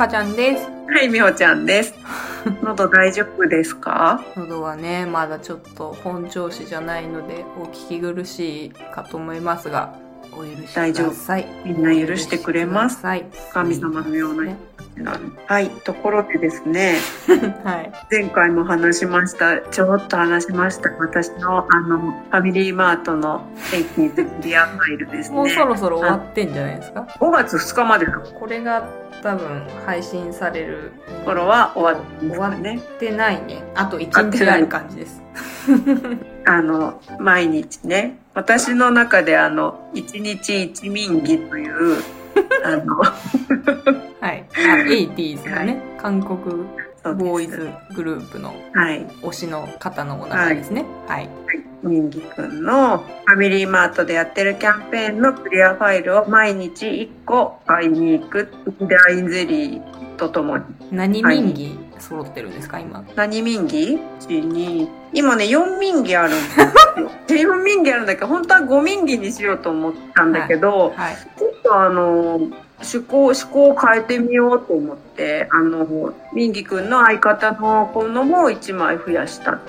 かちゃんです。はい、みほちゃんです。喉大丈夫ですか？喉はね、まだちょっと本調子じゃないので、お聞き苦しいかと思いますが、お許しください。みんな許してくれます？はい。神様のようなね。はい、ところでですね、はい。前回も話しました、ちょろっと話しました、私のあの、ファミリーマートのエイキーズリアファイルですね。もうそろそろ終わってんじゃないですか？5月2日までのこれが多分配信される頃は終わってますね。ってないね。あと1日ある感じです。あの、毎日ね、私の中であの、一日一民儀という、あの、はい。あ、80s のね、韓国そうですボーイズグループのはい。推しの方のお名前ですね。はい。ミンギくんのファミリーマートでやってるキャンペーンのクリアファイルを毎日1個買いに行くラインゼリーとともに。何民技揃ってるんですか、今。何ミンギ ?1、2、今ね、4ミンギあるんですよ。で4ミンギあるんだけど、本当は5ミンギにしようと思ったんだけど、はい。ちょっとあの、趣向、趣向を変えてみようと思って、あの、ミンギくんの相方の子のも1枚増やしたっ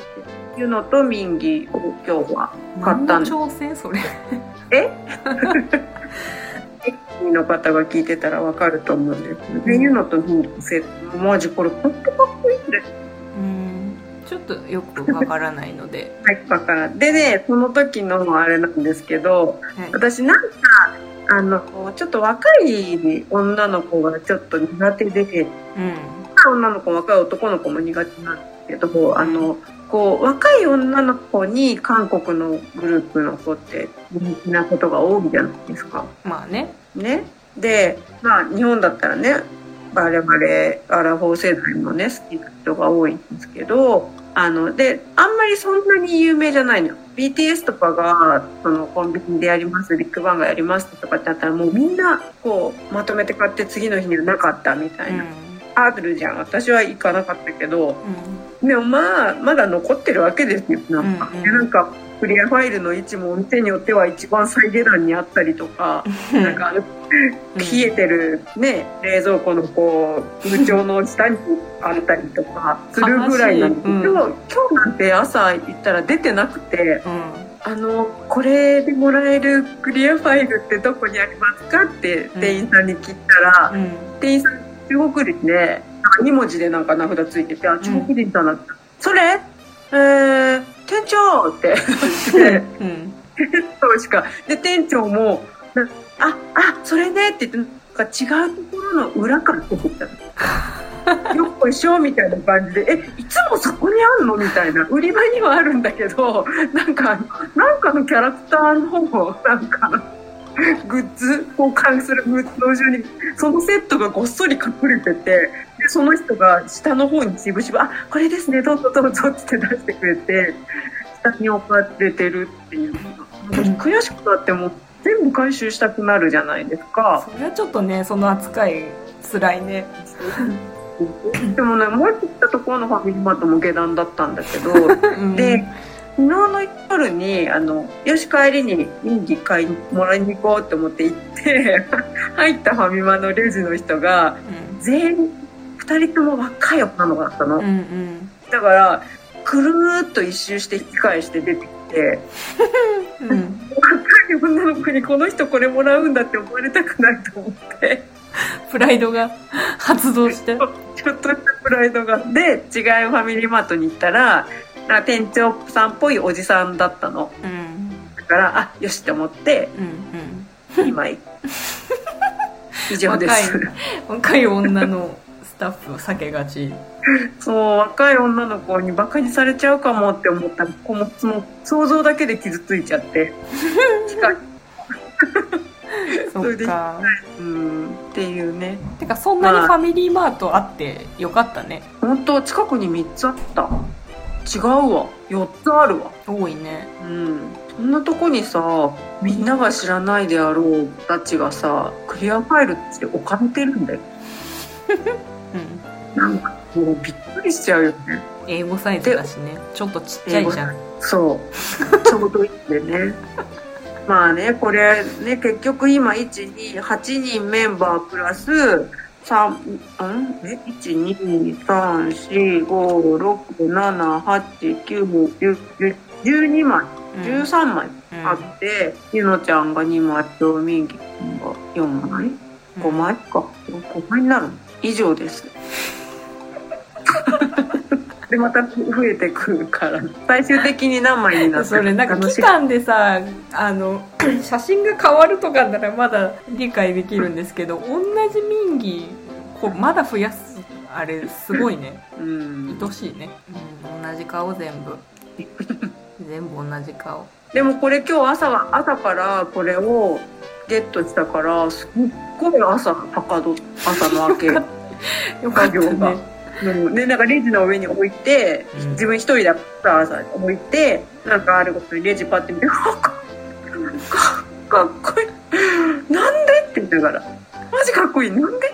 ていうのと、ミンギを今日は買ったんです挑戦それ。の方が聞いてたらわかると思うんですけど、っていうのとミンギのセット、マジこれ本当かっこいいんですうん。ちょっとよくわからないので。はい、だから。でね、その時のあれなんですけど、はい。私なんか、あの、ちょっと若い女の子がちょっと苦手で、うん。女の子、若い男の子も苦手なんですけど、あの、こう、若い女の子に韓国のグループの子って人気なことが多いじゃないですか。まあね。ね。で、まあ、日本だったらね、我々、アラフォー世代もね、好きな人が多いんですけど、あの、で、あんまりそんなに有名じゃないのよ。BTS とかが、その、コンビニでやります、ビッグバンがやりますとかってあったら、もうみんな、こう、まとめて買って次の日にはなかったみたうん。いな。あるじゃん。私は行かなかったけど、うでもまあ、まだ残ってるわけですよ。なんか、うんうんでなんか、クリアファイルの位置もお店によっては一番最下段にあったりとか、ん。なんか冷えてるね、冷蔵庫のこう、空調の下にあったりとか、するぐらいなんですけど、うん今日なんて朝行ったら出てなくて、うん。あの、これでもらえるクリアファイルってどこにありますかって店員さんに聞いたら、うん。店員さん中国人で、2文字でなんか名札ついてて、あ、中国人だなって。それ？えー、店長ってうん。そうしか。で、店長も、なあ、あ、それねって言って、なんか違うところの裏から出てきたの。よっこいしょみたいな感じで、え、いつもそこにあんのみたいな。売り場にはあるんだけど、なんか、なんかのキャラクターの、なんか、グッズ、交換するグッズの後ろに、そのセットがごっそり隠れてて、で、その人が下の方にしぶしぶ、あ、これですね、どうぞどうぞって出してくれて、下に置かれてるっていうのが、悔しくなってもう全部回収したくなるじゃないですか。それはちょっとね、その扱い、辛いね。でもね、もう一個行ったところのファミリーマートも下段だったんだけど、うんで、昨日の夜に、あの、よし帰りに人気買いもらいに行こうって思って行って、入ったファミマのレジの人が、全員、二人とも若い女の子だったの。うん。うんだから、くるーっと一周して引き返して出てきて、うん。うん。若い女の子にこの人これもらうんだって思われたくないと思って、プライドが発動して。ちょっとしたプライドが。で、違うファミリーマートに行ったら、か店長さんっぽいおじさんだったの。うん。だから、あ、よしって思って、うん。今井。以上です。若い女のスタッフを避けがち。そう、若い女の子にバカにされちゃうかもって思った子も、その想像だけで傷ついちゃって。近い そっか。うん、っていうね。てか、そんなにファミリーマートあってよかったね。本当近くに3つあった。違うわ。4つあるわ。多いね。うん。そんなとこにさ、みんなが知らないであろうたちがさ、クリアファイルって置かれてるんだよ。うん。なんかもうびっくりしちゃうよね。英語サイズだしね。ちょっとちっちゃいじゃん。そう。ちょうどいいんでね。まあね、これね、結局今、1、2、8人メンバープラス、三、うん？え ?1、2、3、4、5、6、7、8、9、10、12枚、13枚あって、ゆのちゃんが2枚とみんぎくんが4枚 ?5 枚か。5枚になるの？以上です。で、また増えてくるから、最終的に何枚になってそれなんか期間でさあの 写真が変わるとかならまだ理解できるんですけど同じ民義こうまだ増やすあれすごいね。うん。愛しいね、うん、同じ顔全部。全部同じ顔。でもこれ今日朝は朝からこれをゲットしたからすっごい朝はかど朝の明け。よかった。作業が。ねうん。でなんかレジの上に置いて、うん。自分一人だから朝置いてなんかあることにレジパッて見て「あかかかっこいい。なんで?」って言いながら「マジかっこいい。なんで?」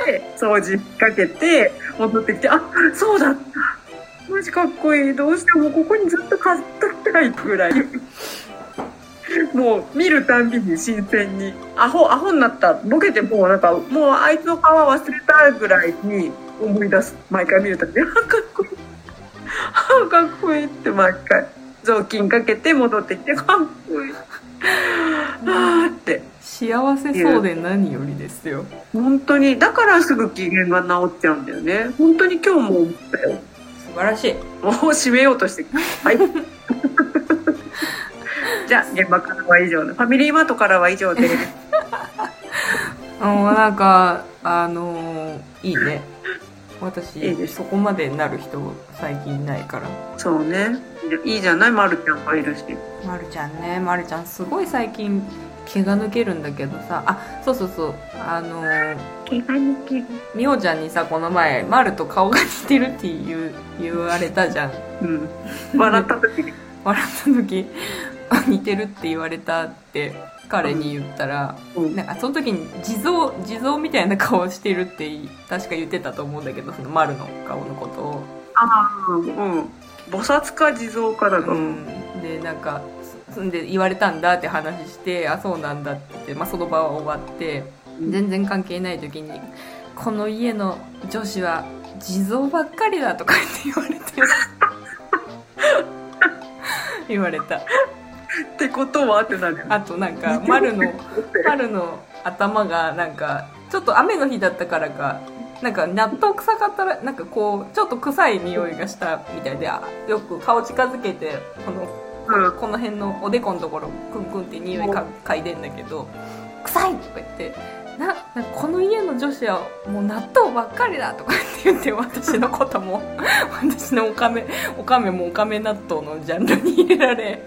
って掃除かけて戻ってきて「あそうだった。マジかっこいい。どうしてもここにずっと飾っときたい」ぐらい。もう見るたんびに新鮮に。アホアホになった。ボケてもうなんかもうあいつの顔忘れたぐらいに思い出す。毎回見るたびにあかっこいい。あかっこいいって毎回雑巾かけて戻ってきてかっこいい。あーって。幸せそうで何よりですよ。本当にだからすぐ機嫌が治っちゃうんだよね。本当に今日も思ったよ。素晴らしい。もう締めようとしてはい。じゃあ現場からは以上の。ファミリーマートからは以上で。すもうなんかあのーいいね。私いいそこまでなる人最近いないから。そうね。いいじゃない？まるちゃんがいるし。まるちゃんね。まるちゃんすごい最近毛が抜けるんだけどさ。あそうそうそう。あのー毛が抜ける。みおちゃんにさこの前まると顔が似てるって言う言われたじゃん。うん。笑った時に。笑った時あ似てるって言われたって彼に言ったら、うん。なんかその時に地蔵地蔵みたいな顔してるって確か言ってたと思うんだけどその丸の顔のことを、ああうん。うん菩薩か地蔵かだと、うん、でなんかそんで言われたんだって話してあそうなんだって言って、まあ、その場は終わって全然関係ない時に「この家の女子は地蔵ばっかりだ」とか言って言われて。言われたってことは？ってなるよねあとなんか丸の 春の頭がなんかちょっと雨の日だったからかなんか納豆臭かったらなんかこうちょっと臭い匂いがしたみたいであよく顔近づけてこのうんこの辺のおでこのところクンクンって匂いか嗅いでんだけど「臭い!」とか言ってなこの家の女子はもう納豆ばっかりだとかって言って私のことも。私のおかめおかめもおかめ納豆のジャンルに入れられ。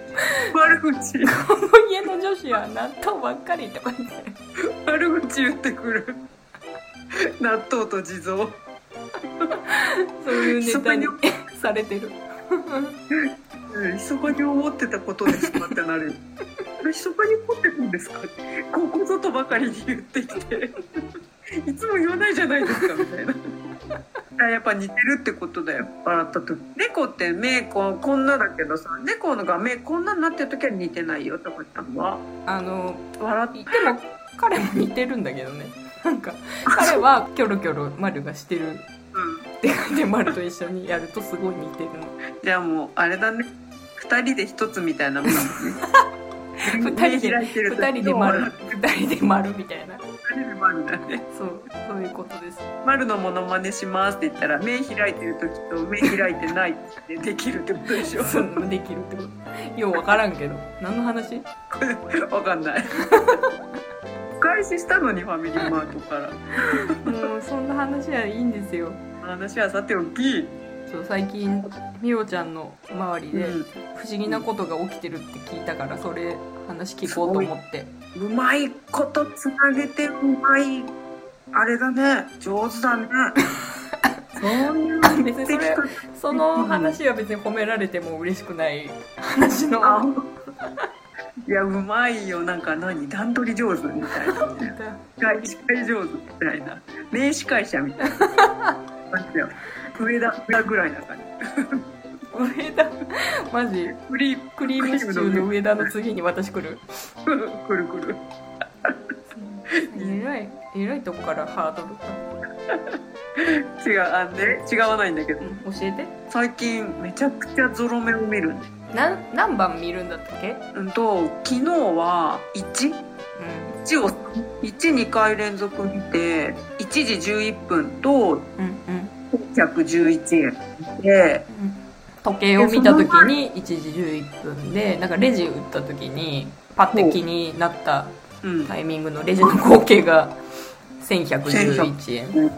悪口。この家の女子は納豆ばっかりとか言って。悪口言ってくる。納豆と地蔵。そういうネタにされてる。うん密かに思ってたことですかってなるよ密かに思ってるんですか？ここぞとばかりに言ってきて。いつも言わないじゃないですかみたいな。あやっぱ似てるってことだよ。笑った時。猫って目こうこんなだけどさ猫のが目こんなになってる時は似てないよとか言ったのは。あの笑っでも彼も似てるんだけどね。なんか彼はキョロキョロ丸がしてる。うん。って書いて丸と一緒にやるとすごい似てるの。じゃあもうあれだね。二人で一つみたいなもんだもんね二人で二人で丸二人で丸みたいな。二人で丸だね。そうそういうことです。丸のモノマネしますって言ったら目開いてる時と目開いてないってできるってことでしょ。そうできるってこと。よう分からんけど。何の話？わかんない。お返ししたのにファミリーマートから。もうそんな話はいいんですよ。話はさておき、そう最近みおちゃんの周りでうん。不思議なことが起きてるって聞いたからそれ話聞こうと思って。うまいことつなげてうまい。あれだね。上手だね。そういう別にそれその話は別に褒められても嬉しくない話の。あいやうまいよ。なんか何？段取り上手みたいな。ね司会上手みたいな。名司会者みたいな。感じだよ。上田上田ぐらいな感じ上田マジクリークリームシチューの上。田の次に私来る。ムくるくる。最えらいえらいとこからハードルが、違うあんね違わないんだけど。うん、教えて。最近めちゃくちゃゾロ目を見るなん何番見るんだったっけ？うんと昨日は 1? う1を12回連続見て1時11分とんうん。うん111円でうん時計を見た時に1時11分でなんかレジ打った時にパッて気になったうん。タイミングのレジの合計が1111円。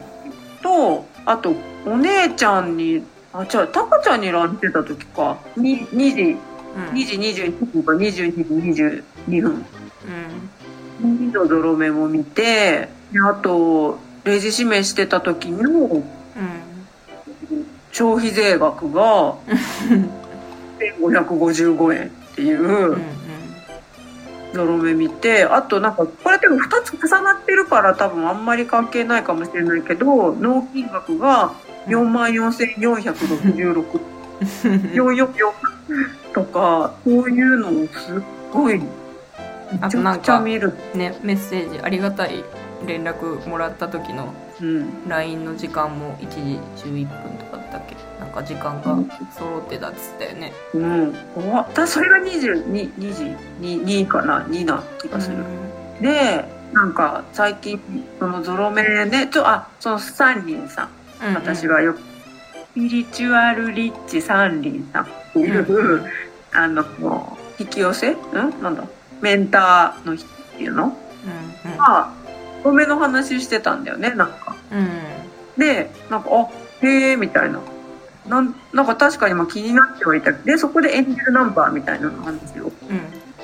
とあとお姉ちゃんにあじゃあタカちゃんに LINE してた時か。に2時。うん。2時21分か22時22分うん。2度ゾロ目も見てであとレジ指名してた時のうん消費税額が1555円っていううんゾロ目見てあとなんかこれでも2つ重なってるから多分あんまり関係ないかもしれないけど納金額が4万4466うん444とかそういうのをすっごいめちゃあとなんかくちゃ見る。ねメッセージありがたい連絡もらった時のうん、LINE の時間も1時11分とかだっけ？なんか時間が揃ってたっつったよね。うん、わだそれが22 2時 2, 2かな？2な気がする。でなんか最近そのゾロ目ねちょあそのサンリンさんうん。私がよく、スピリチュアルリッチサンリンさんっていう、あのもう引き寄せ？ん？なんだ？メンターの人っていうの？うんがゾロ目の話してたんだよねなんか。うんでなんかあへえみたいな。なんなんか確かにまあ気になってはいたでそこでエンジェルナンバーみたいなの話をうん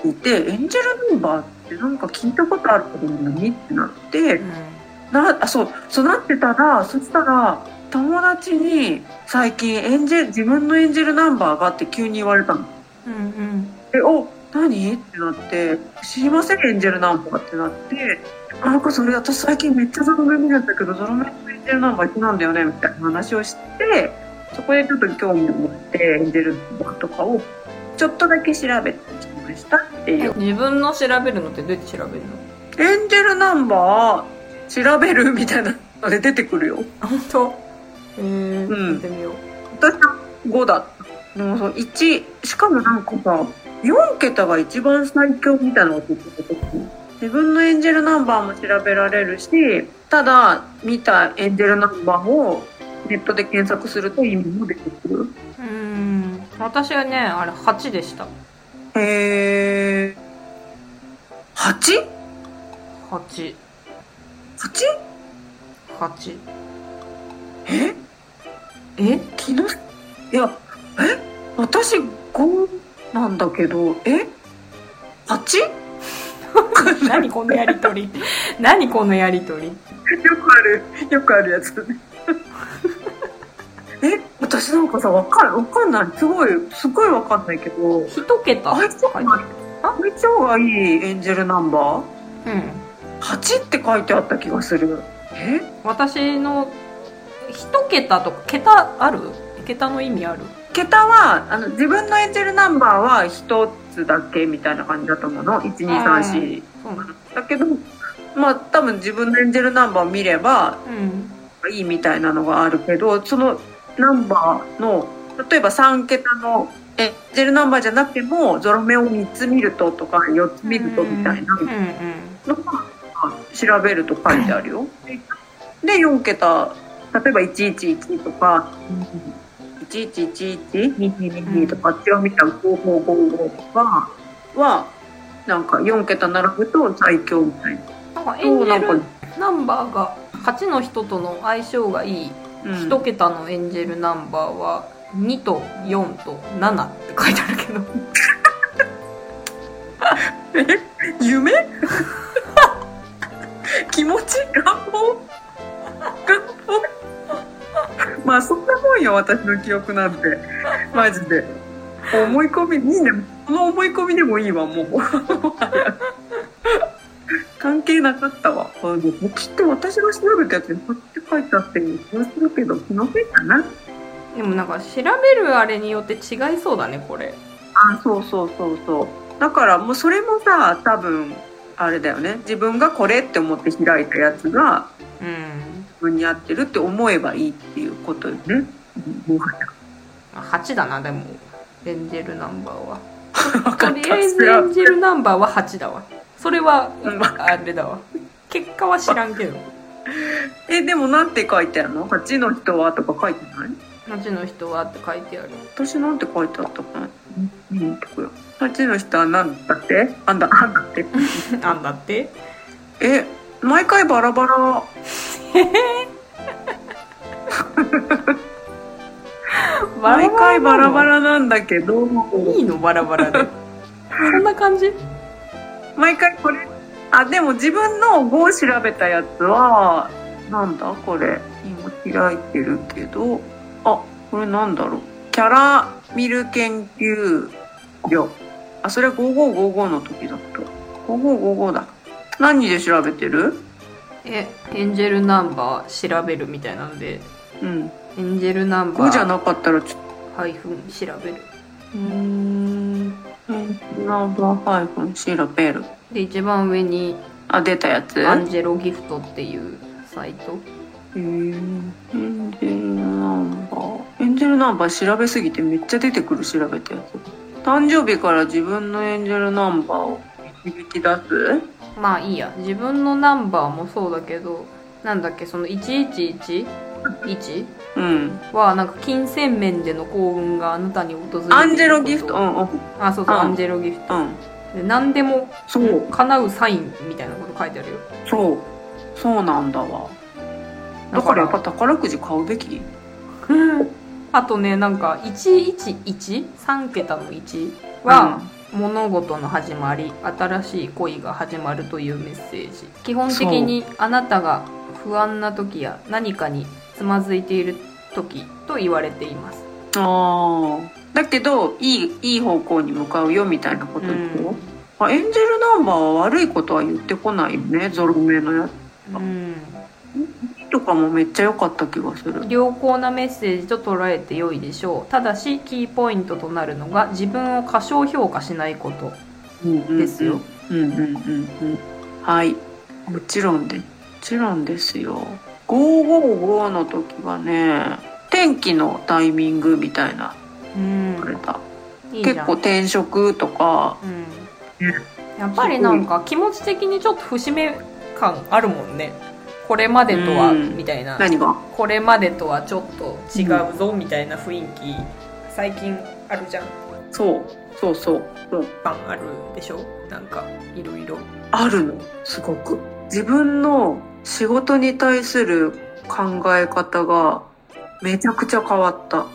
聞いてエンジェルナンバーってなんか聞いたことあるけど何ってなってなあそうそうなってたらそしたら友達に最近エンジェル自分のエンジェルナンバーがって急に言われたの。うんうんでお何？ってなって知りませんエンジェルナンバーってなって。あなんかそれ私最近めっちゃゾロ目見るんだけどゾロ目のエンジェルナンバー一緒なんだよねみたいな話をしてそこでちょっと興味を持ってエンジェルナンバーとかをちょっとだけ調べてきましたっていう。自分の調べるのってどうやって調べるの？エンジェルナンバー調べるみたいなので出てくるよ。本当？えー、うん。やってみよう。私は5だったでもそう1しかもなんかさ4桁が一番最強みたいなのが出てた時自分のエンジェルナンバーも調べられるしただ見たエンジェルナンバーをネットで検索すると意味も出てくる。うん私はねあれ8でした。へえ 8?8? 88え？え？気のいやえ？私5なんだけど。え？8? 何このやりとり。何このやりとり。よくあるよくあるやつ え？私なんかさわかんわかんない。すごいすごいわかんないけど。一桁。相性が相性がいいエンジェルナンバー？うん。8って書いてあった気がする。え？私の一桁とか桁ある？桁の意味ある？桁はあの自分のエンジェルナンバーは1つだけみたいな感じだと思うの。1234そうなのだけどまあ多分自分のエンジェルナンバーを見ればうん。いいみたいなのがあるけどそのナンバーの例えば3桁のエンジェルナンバーじゃなくてもゾロ目を3つ見るととか4つ見るとみたいなうん。うんのが調べると書いてあるよ。で4桁例えば111とか11112222とかあっちが見た5555とかはなん。か4桁並ぶと最強みたいな。なん。かエンジェルナンバーが8の人との相性がいいうん。一桁のエンジェルナンバーは2と4と7って書いてあるけど夢気持ち願望願望まあそんなもんよ私の記憶なんて。マジで。思い込みいいねこの思い込みでもいいわもう。関係なかったわ。あでもきっと私が調べたやつにこって書いてあってる気がするけど気のせいかな。でもなんか調べるあれによって違いそうだねこれ。あそうそうそうそう。だからもうそれもさ多分あれだよね。自分がこれって思って開いたやつがうん。自分に合ってるって思えばいいっていうことよね。もはや8だなでも。エンジェルナンバーは。とりあえずエンジェルナンバーは8だわ。それはうんあれだわ。結果は知らんけど。えでもなんて書いてあるの ?8 の人はとか書いてない？8の人はって書いてある。私なんて書いてあったかな？うんとこよ。8の人はなんだって？あんだあんだって。なんだって？え毎回バラバラ。毎回バラバララなんだけど。いいの？バラバラで。そんな感じ？毎回これ。あでも自分の5を調べたやつはなんだ？これ。今開いてるけど。あこれなんだろう？キャラミル研究所。あそれ5555の時だった。5555だ何で調べてる？えエンジェルナンバー調べるみたいなので。うん。エンジェルナンバ5じゃーなかったらちょっハイフン調べる。とうーんナンバーハイフン調べる。で一番上にあ出たやつ？アンジェロギフトっていうサイト。へー。エンジェルナンバー。エンジェルナンバー調べすぎてめっちゃ出てくる調べたやつ。誕生日から自分のエンジェルナンバーを導き出す？まあいいや。自分のナンバーもそうだけどなんだっけその1111うん。はなんか金銭面での幸運があなたに訪れるアンジェロギフト。うんうん。あそうそう、うん。アンジェロギフト。うん。で何でもそう。叶うサインみたいなこと書いてあるよ。そう。そうなんだわ。だからやっぱ宝くじ買うべき？あとねなんか1113桁の1は、物事の始まり新しい恋が始まるというメッセージ。基本的にあなたが不安な時や何かにつまずいている時と言われています。ああだけどいいいい方向に向かうよみたいなことでしょ、うんあエンジェルナンバーは悪いことは言ってこないよねゾロ目のやうん。つとかもめっちゃ良かった気がする良好なメッセージと捉えて良いでしょうただしキーポイントとなるのが自分を過小評価しないことですよ。うんうんうんうん。はい。もちろんで、もちろんですよ。555の時はね、天気のタイミングみたいな、うん。いい結構転職とか、うんねやっぱりなんか気持ち的にちょっと節目感あるもんねこれまでとはうん。みたいな。何が？これまでとはちょっと違うぞみたいな雰囲気。最近あるじゃん。そう、そうそう。そう感あるでしょ？なんかいろいろ。あるの、すごく？自分の仕事に対する考え方がめちゃくちゃ変わった。うん。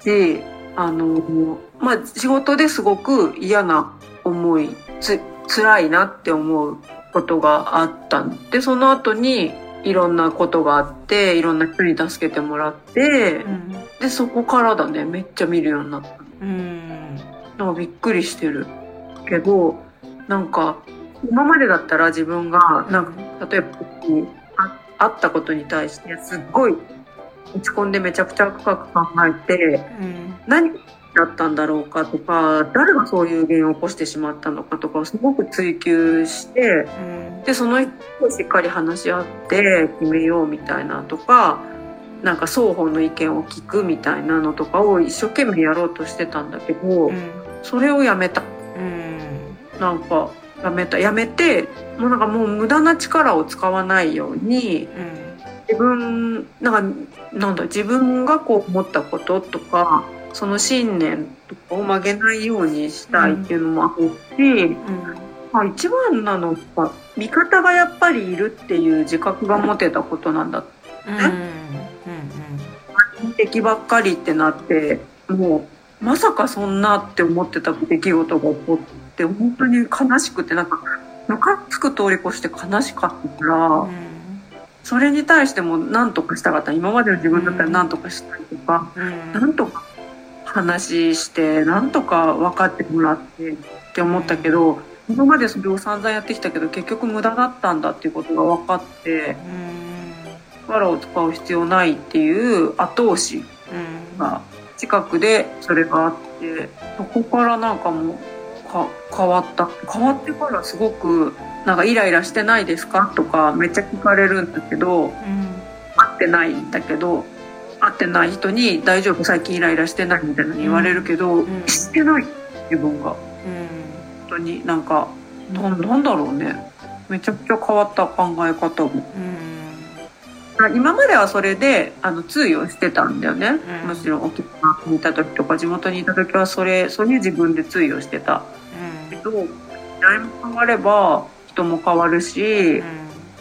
し、あの、まあ、仕事ですごく嫌な思い、つ、辛いなって思うことがあった。んで、その後にいろんなことがあって、いろんな人に助けてもらって、うん。で、そこからだね、めっちゃ見るようになった。うん。なんかびっくりしてる。けど、なんか、今までだったら自分が、なんか、例えば、ああったことに対して、すっごい落ち込んでめちゃくちゃ深く考えて、うん。何だったんだろうかとか誰がそういう原因を起こしてしまったのかとかをすごく追求してうん。でその人としっかり話し合って決めようみたいなとかなんか双方の意見を聞くみたいなのとかを一生懸命やろうとしてたんだけどうん。それをやめた。うん。なんかやめた。やめてもうなんかもう無駄な力を使わないようにうん。自分なんかなんだ自分がこう思ったこととかその信念とかを曲げないようにしたいっていうのもあるし、まあ、一番なのは味方がやっぱりいるっていう自覚が持てたことなんだ。うん。敵ばっかりってなってもうまさかそん。なって思ってた出来事が起こって本当に悲しくてなん。かムカつく通り越して悲しかったから。それに対しても何とかしたかった今までの自分だったら何とかしたいとか、うん。なん。とか話してなんとか分かってもらってって思ったけど今までそれを散々やってきたけど結局無駄だったんだっていうことが分かって力を使う必要ないっていう後押しうんが近くでそれがあってそこからなんかもうか変わった。変わってからすごくなんかイライラしてないですかとかめっちゃ聞かれるんだけどうん。会ってないんだけど会ってない人に「大丈夫最近イライラしてない」みたいなの言われるけど、ん。してない自分が。本うん当になんかななんだろうね。めちゃくちゃ変わった考え方も。うん。今まではそれであの通用してたんだよね、うん。むしろ沖縄にいた時とか地元にいた時はそれそれに自分で通用してた。けど時代も変われば人も変わるし、うん。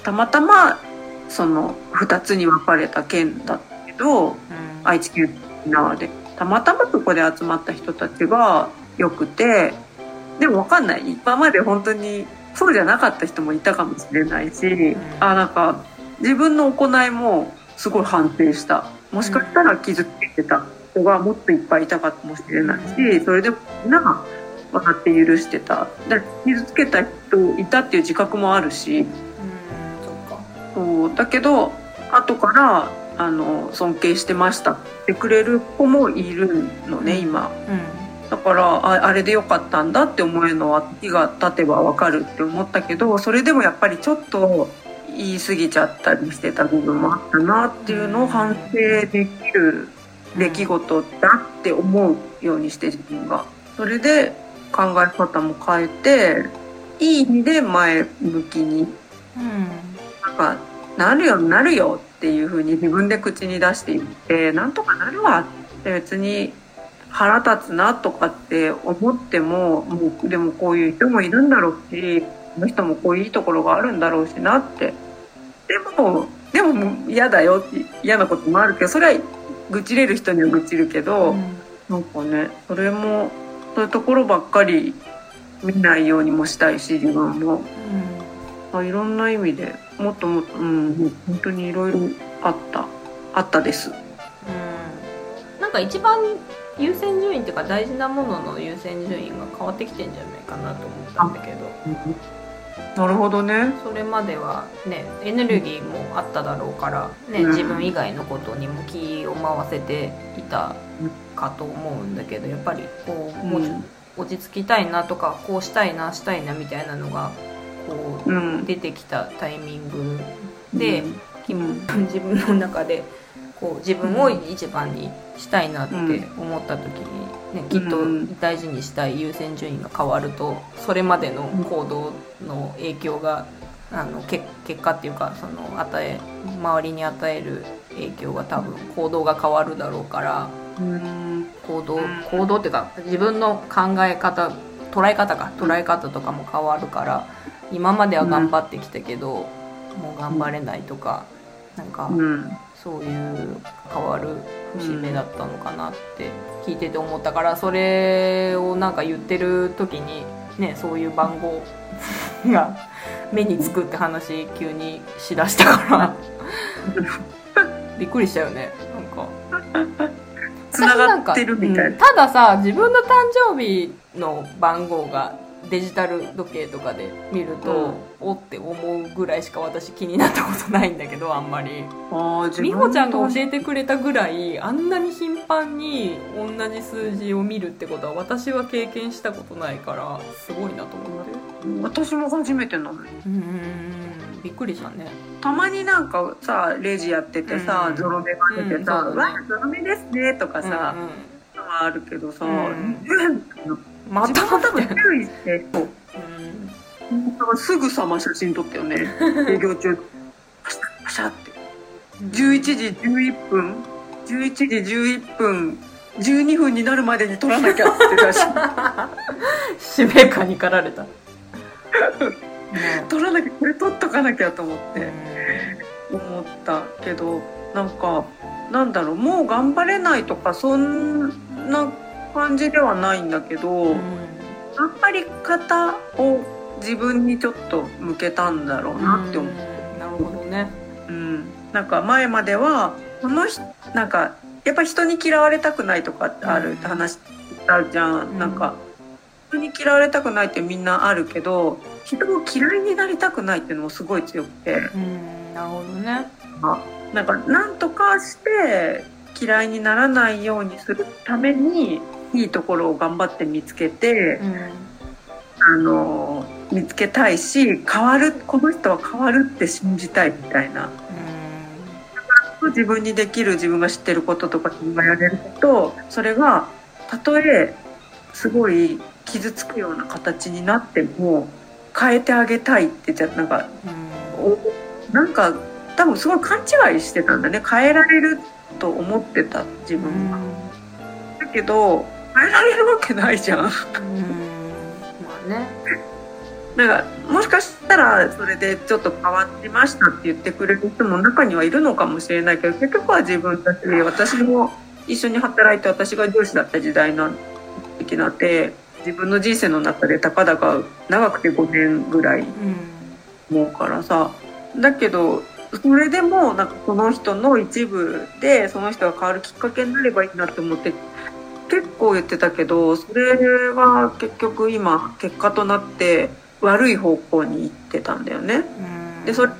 たまたまその2つに分かれた県だっどうん。愛知県沖縄でたまたまそこで集まった人たちがよくてでも分かんない。今まで本当にそうじゃなかった人もいたかもしれないし、ん。あなんか自分の行いもすごい反省した。もしかしたら傷つけてた人がもっといっぱいいたかもしれないしそれでもみんなが笑って許してた。で傷つけた人いたっていう自覚もあるし。うん。そっかそう。だけど後からあの尊敬してましたってくれる子もいるのね今。うん。だからああれでよかったんだって思えるのは日が経てばわかるって思ったけどそれでもやっぱりちょっと言い過ぎちゃったりしてた部分もあったなっていうのを反省できる出来事だって思うようにして自分が。それで考え方も変えていい意味で前向きにうん。なんかなるよなるよっていう風に自分で口に出していってなんとかなるわって別に腹立つなとかって思ってももうでもこういう人もいるんだろうしこの人もこういういいところがあるんだろうしなって。でもでも嫌だよ嫌なこともあるけどそれは愚痴れる人には愚痴るけど、うん。なんかねそれもそういうところばっかり見ないようにもしたいし自分も。あいろんな意味でもっともっとうん本当にいろいろあった。あったです。うん。なんか一番優先順位っていうか大事なものの優先順位が変わってきてんじゃないかなと思ったんだけど。なるほどね。それまではねエネルギーもあっただろうから、ねうん。自分以外のことにも気を回せていたかと思うんだけどやっぱりこうもううん。落ち着きたいなとかこうしたいなしたいなみたいなのがこううん出てきたタイミングで、うん。自分の中でこう自分を一番にしたいなって思った時に、ね、きっとうん。大事にしたい優先順位が変わるとそれまでの行動の影響があのけ結果っていうかその与え周りに与える影響が多分行動が変わるだろうからうん。行動うん。行動っていうか自分の考え方捉え方か捉え方とかも変わるから今までは頑張ってきたけど、もう頑張れないとかなんかうんそういう変わる節目だったのかなって聞いてて思ったからそれをなんか言ってる時にねそういう番号 が目につくって話急にしだしたからびっくりしたよねなんか。つながってるみたいうんたださ自分の誕生日の番号がデジタル時計とかで見ると、おって思うぐらいしか私気になったことないんだけどあんまり。美穂ちゃんが教ええてくれたぐらいあんなに頻繁に同じ数字を見るってことは私は経験したことないからすごいなと思って。私も初めてなの。うーんびっくりしたね。たまになんかさレジやっててさ、うん。ゾロ目が出てさ「うんね。わあゾロ目ですね」とかさ、うんうん。はあるけどさ、うんうんまた自分は多分注意してそううんだからすぐさま写真撮ったよね。営業中パシャパシャって。11時11分。11時11分。12分になるまでに撮らなきゃって写真 使命感に駆られた、ね 撮らなきゃこれ撮っとかなきゃと思って。う思ったけどなんかなんだろう。もう頑張れないとかそんな感じではないんだけど、ん。頑張り方を自分にちょっと向けたんだろうなって思う。うん。なるほどね。うん、なんか前まではこの人なんかやっぱ人に嫌われたくないとかってあるって話あるじゃん、うん。なんか人に嫌われたくないってみんなあるけど人を嫌いになりたくないっていうのもすごい強くて。うん。なるほどね。なんかなんとかして嫌いにならないようにするためにいいところを頑張って見つけてうん。あの見つけたいし変わるこの人は変わるって信じたいみたいな。自分にできる自分が知ってることとか自分がやれることそれがたとえすごい傷つくような形になっても変えてあげたいってじゃなんか、なんか多分すごい勘違いしてたんだね。変えられると思ってた自分が。だけど変えられるわけないじゃん。まあね。なんかもしかしたらそれでちょっと変わってましたって言ってくれる人も中にはいるのかもしれないけど結局は自分たち私も一緒に働いて私が上司だった時代なん的なって自分の人生の中でたかだか長くて5年ぐらい思うからさ、だけどそれでもなんかその人の一部でその人が変わるきっかけになればいいなって思って結構言ってたけどそれは結局今結果となって悪い方向に行ってたんだよね。でそれ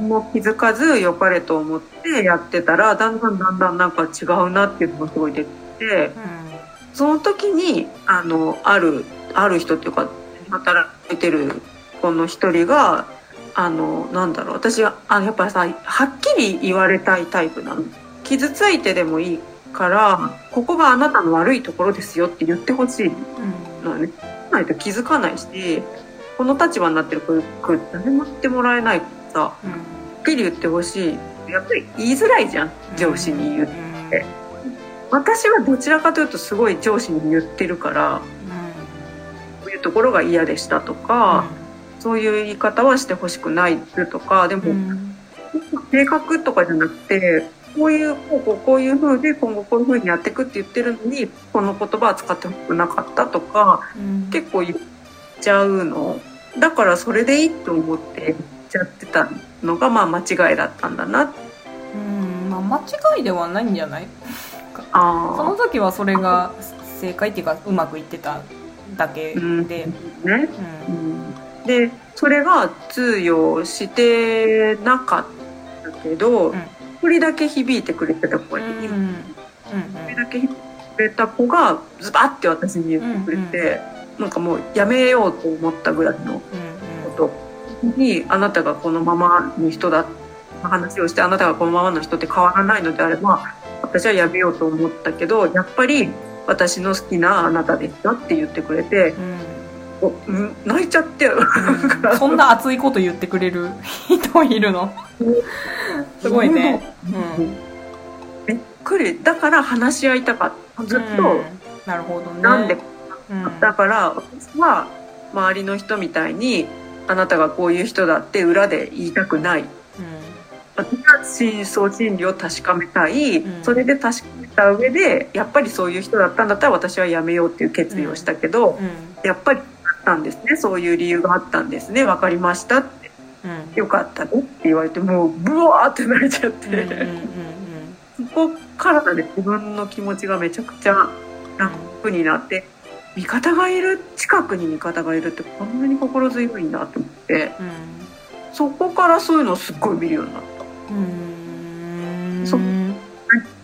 も気づかず良かれと思ってやってたらだんだんだんだんなんか違うなっていうのがすごい出てきて。その時にあのあるある人っていうか働いてる子の一人があのなんだろう私はあやっぱりさはっきり言われたいタイプなの傷ついてでもいいからここがあなたの悪いところですよって言ってほしいのね、うん、ないと気づかないしこの立場になってる子誰も言ってもらえないからさ、うん、はっきり言ってほしい。やっぱり言いづらいじゃん上司に言って。うん私はどちらかというとすごい上司に言ってるから、うん、そういうところが嫌でしたとか、うん、そういう言い方はしてほしくないとかでも、うん、計画とかじゃなくてこういうこうこうこういう風で今後こういう風にやっていくって言ってるのにこの言葉は使ってほしくなかったとか、結構言っちゃうの。だからそれでいいと思って言っちゃってたのがまあ間違いだったんだな。うん。まあ間違いではないんじゃない？かその時はそれが正解っていうかうまくいってただけで、うん。ねうん、でそれが通用してなかったけど、うん、一人だけ響いてくれてた子がいて、うん、一人だけ響いてくれた子がズバッて私に言ってくれて、うん、なんかもうやめようと思ったぐらいのことに、あなたがこのままの人だ話をしてあなたがこのままの人って変わらないのであれば私はやめようと思ったけどやっぱり私の好きなあなたでしたって言ってくれて、うん、泣いちゃって、うん、そんな熱いこと言ってくれる人いるの？すごいね、うん、びっくり。だから話し合いたかった。ずっと、うん、なるほどね。なんで、だから私は周りの人みたいにあなたがこういう人だって裏で言いたくない。私は真相心理を確かめたい、うん、それで確かめた上でやっぱりそういう人だったんだったら私はやめようっていう決意をしたけど、うん、やっぱりあったんですね。そういう理由があったんですね。分かりましたって、うん、よかったねって言われてもうブワーって泣いちゃって、そこからで自分の気持ちがめちゃくちゃ楽になって。味方がいる近くに味方がいるってこんなに心強いんだと思って、そこからそういうのをすっごい見るようになった。そう。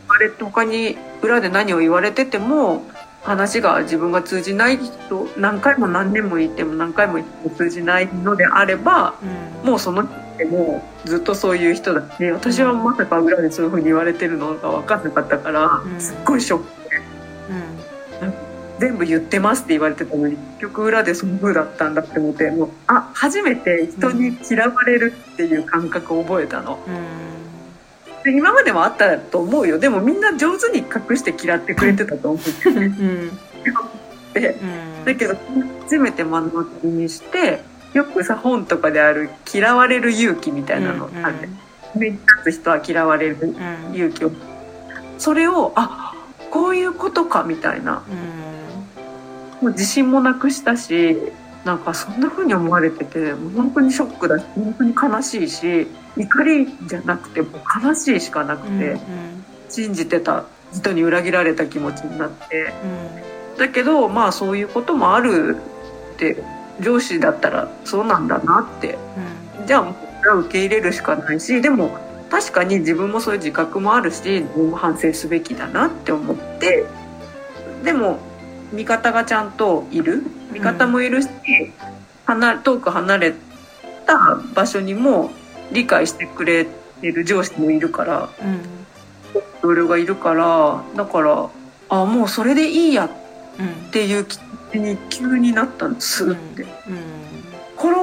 あれ他に裏で何を言われてても話が自分が通じない人何回も何年も言っても何回も言っても通じないのであれば、うん、もうその人でもずっとそういう人だし私はまさか裏でそういうふうに言われてるのが分かんなかったから、うん、すっごいショックで、うん、全部言ってますって言われてたのに結局裏でそういう風だったんだって思ってもうあ初めて人に嫌われるっていう感覚を覚えたの。で今までもあったと思うよ。でもみんな上手に隠して嫌ってくれてたと思う、うん、で、だけど初めて目の当たりにしてよくさ本とかである嫌われる勇気みたいなのある、うん、目に立つ人は嫌われる勇気を、それをあこういうことかみたいな、もう自信もなくしたしなんかそんな風に思われててもう本当にショックだし本当に悲しいし怒りじゃなくてもう悲しいしかなくて、うんうん、信じてた人に裏切られた気持ちになって、うん、だけどまあそういうこともあるって上司だったらそうなんだなって、うん、じゃあもう受け入れるしかないしでも確かに自分もそういう自覚もあるし自分も反省すべきだなって思ってでも味方がちゃんといる。味方もいるし、離遠く離れた場所にも理解してくれてる上司もいるからうん。同僚がいるからだからあもうそれでいいやっうんていう気に急になったんですって。うん。から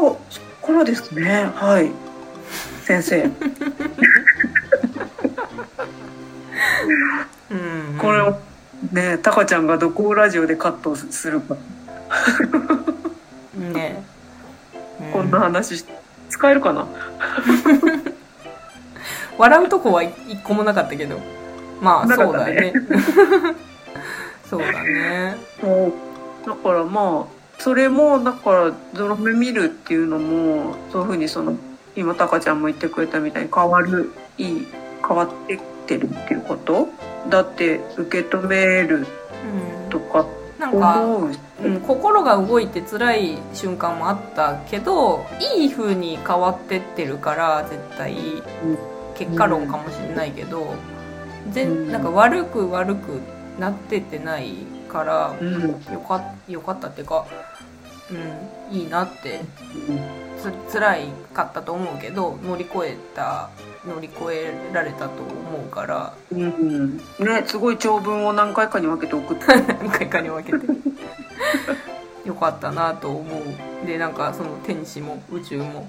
からですね。はい。先生。うん。これをねタカちゃんがどこをラジオでカットするか、ね。うこんな話し使えるかな？笑うとこは一個もなかったけど。まあなかそうだね。ね そうだね。だからまあそれもだからゾロ目見るっていうのもそういうふうにその今タカちゃんも言ってくれたみたいに変わるいい変わってってるっていうこと？だって受け止めるうんとかなんか、思ううん、心が動いて辛い瞬間もあったけどいい風に変わってってるから絶対。結果論かもしれないけど、うん。全なんか悪く悪くなってってないからうん。よかよかったっていうか、うん、いいなってつ辛いかったと思うけど乗り越えた乗り越えられたと思うから。うん。ねすごい長文を何回かに分けて送って。何回かに分けて。よかったなと思う。でなんかその天使も宇宙も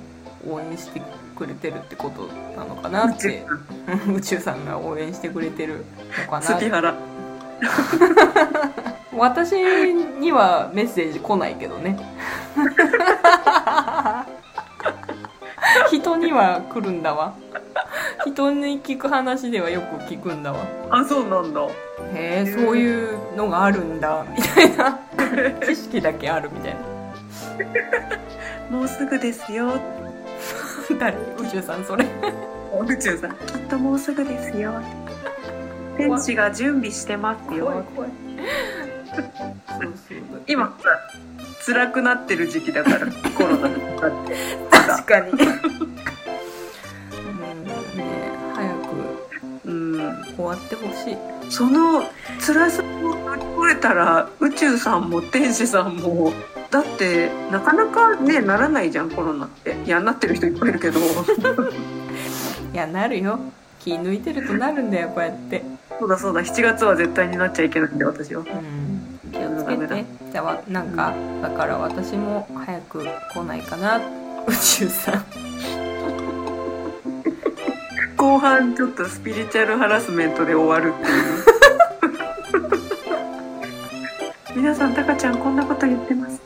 応援してくれてるってことなのかなって。うん。宇宙さんが応援してくれてるのかなって。杉原私にはメッセージ来ないけどね。人には来るんだわ。人に聞く話ではよく聞くんだわ。あそうなんだ。へえそういうのがあるんだ。みたいな。知識だけあるみたいな。もうすぐですよ。誰？宇宙さんそれ。宇宙さん。きっともうすぐですよ。天使が準備してますよ。怖い怖い今辛くなってる時期だからコロナ。にかかって確かに。うんね早くうん終わってほしい。その辛さを乗り越えたら宇宙さんも天使さんもだってなかなかねならないじゃんコロナって。いやなってる人いっぱいいるけど。いやなるよ。気抜いてるとなるんだよこうやって。そうだそうだ。7月は絶対になっちゃいけないんで私は。うんけてじゃあわなんかだから私も早く来ないかな。宇宙さん。後半ちょっとスピリチュアルハラスメントで終わるっていう。皆さんタカちゃんこんなこと言ってます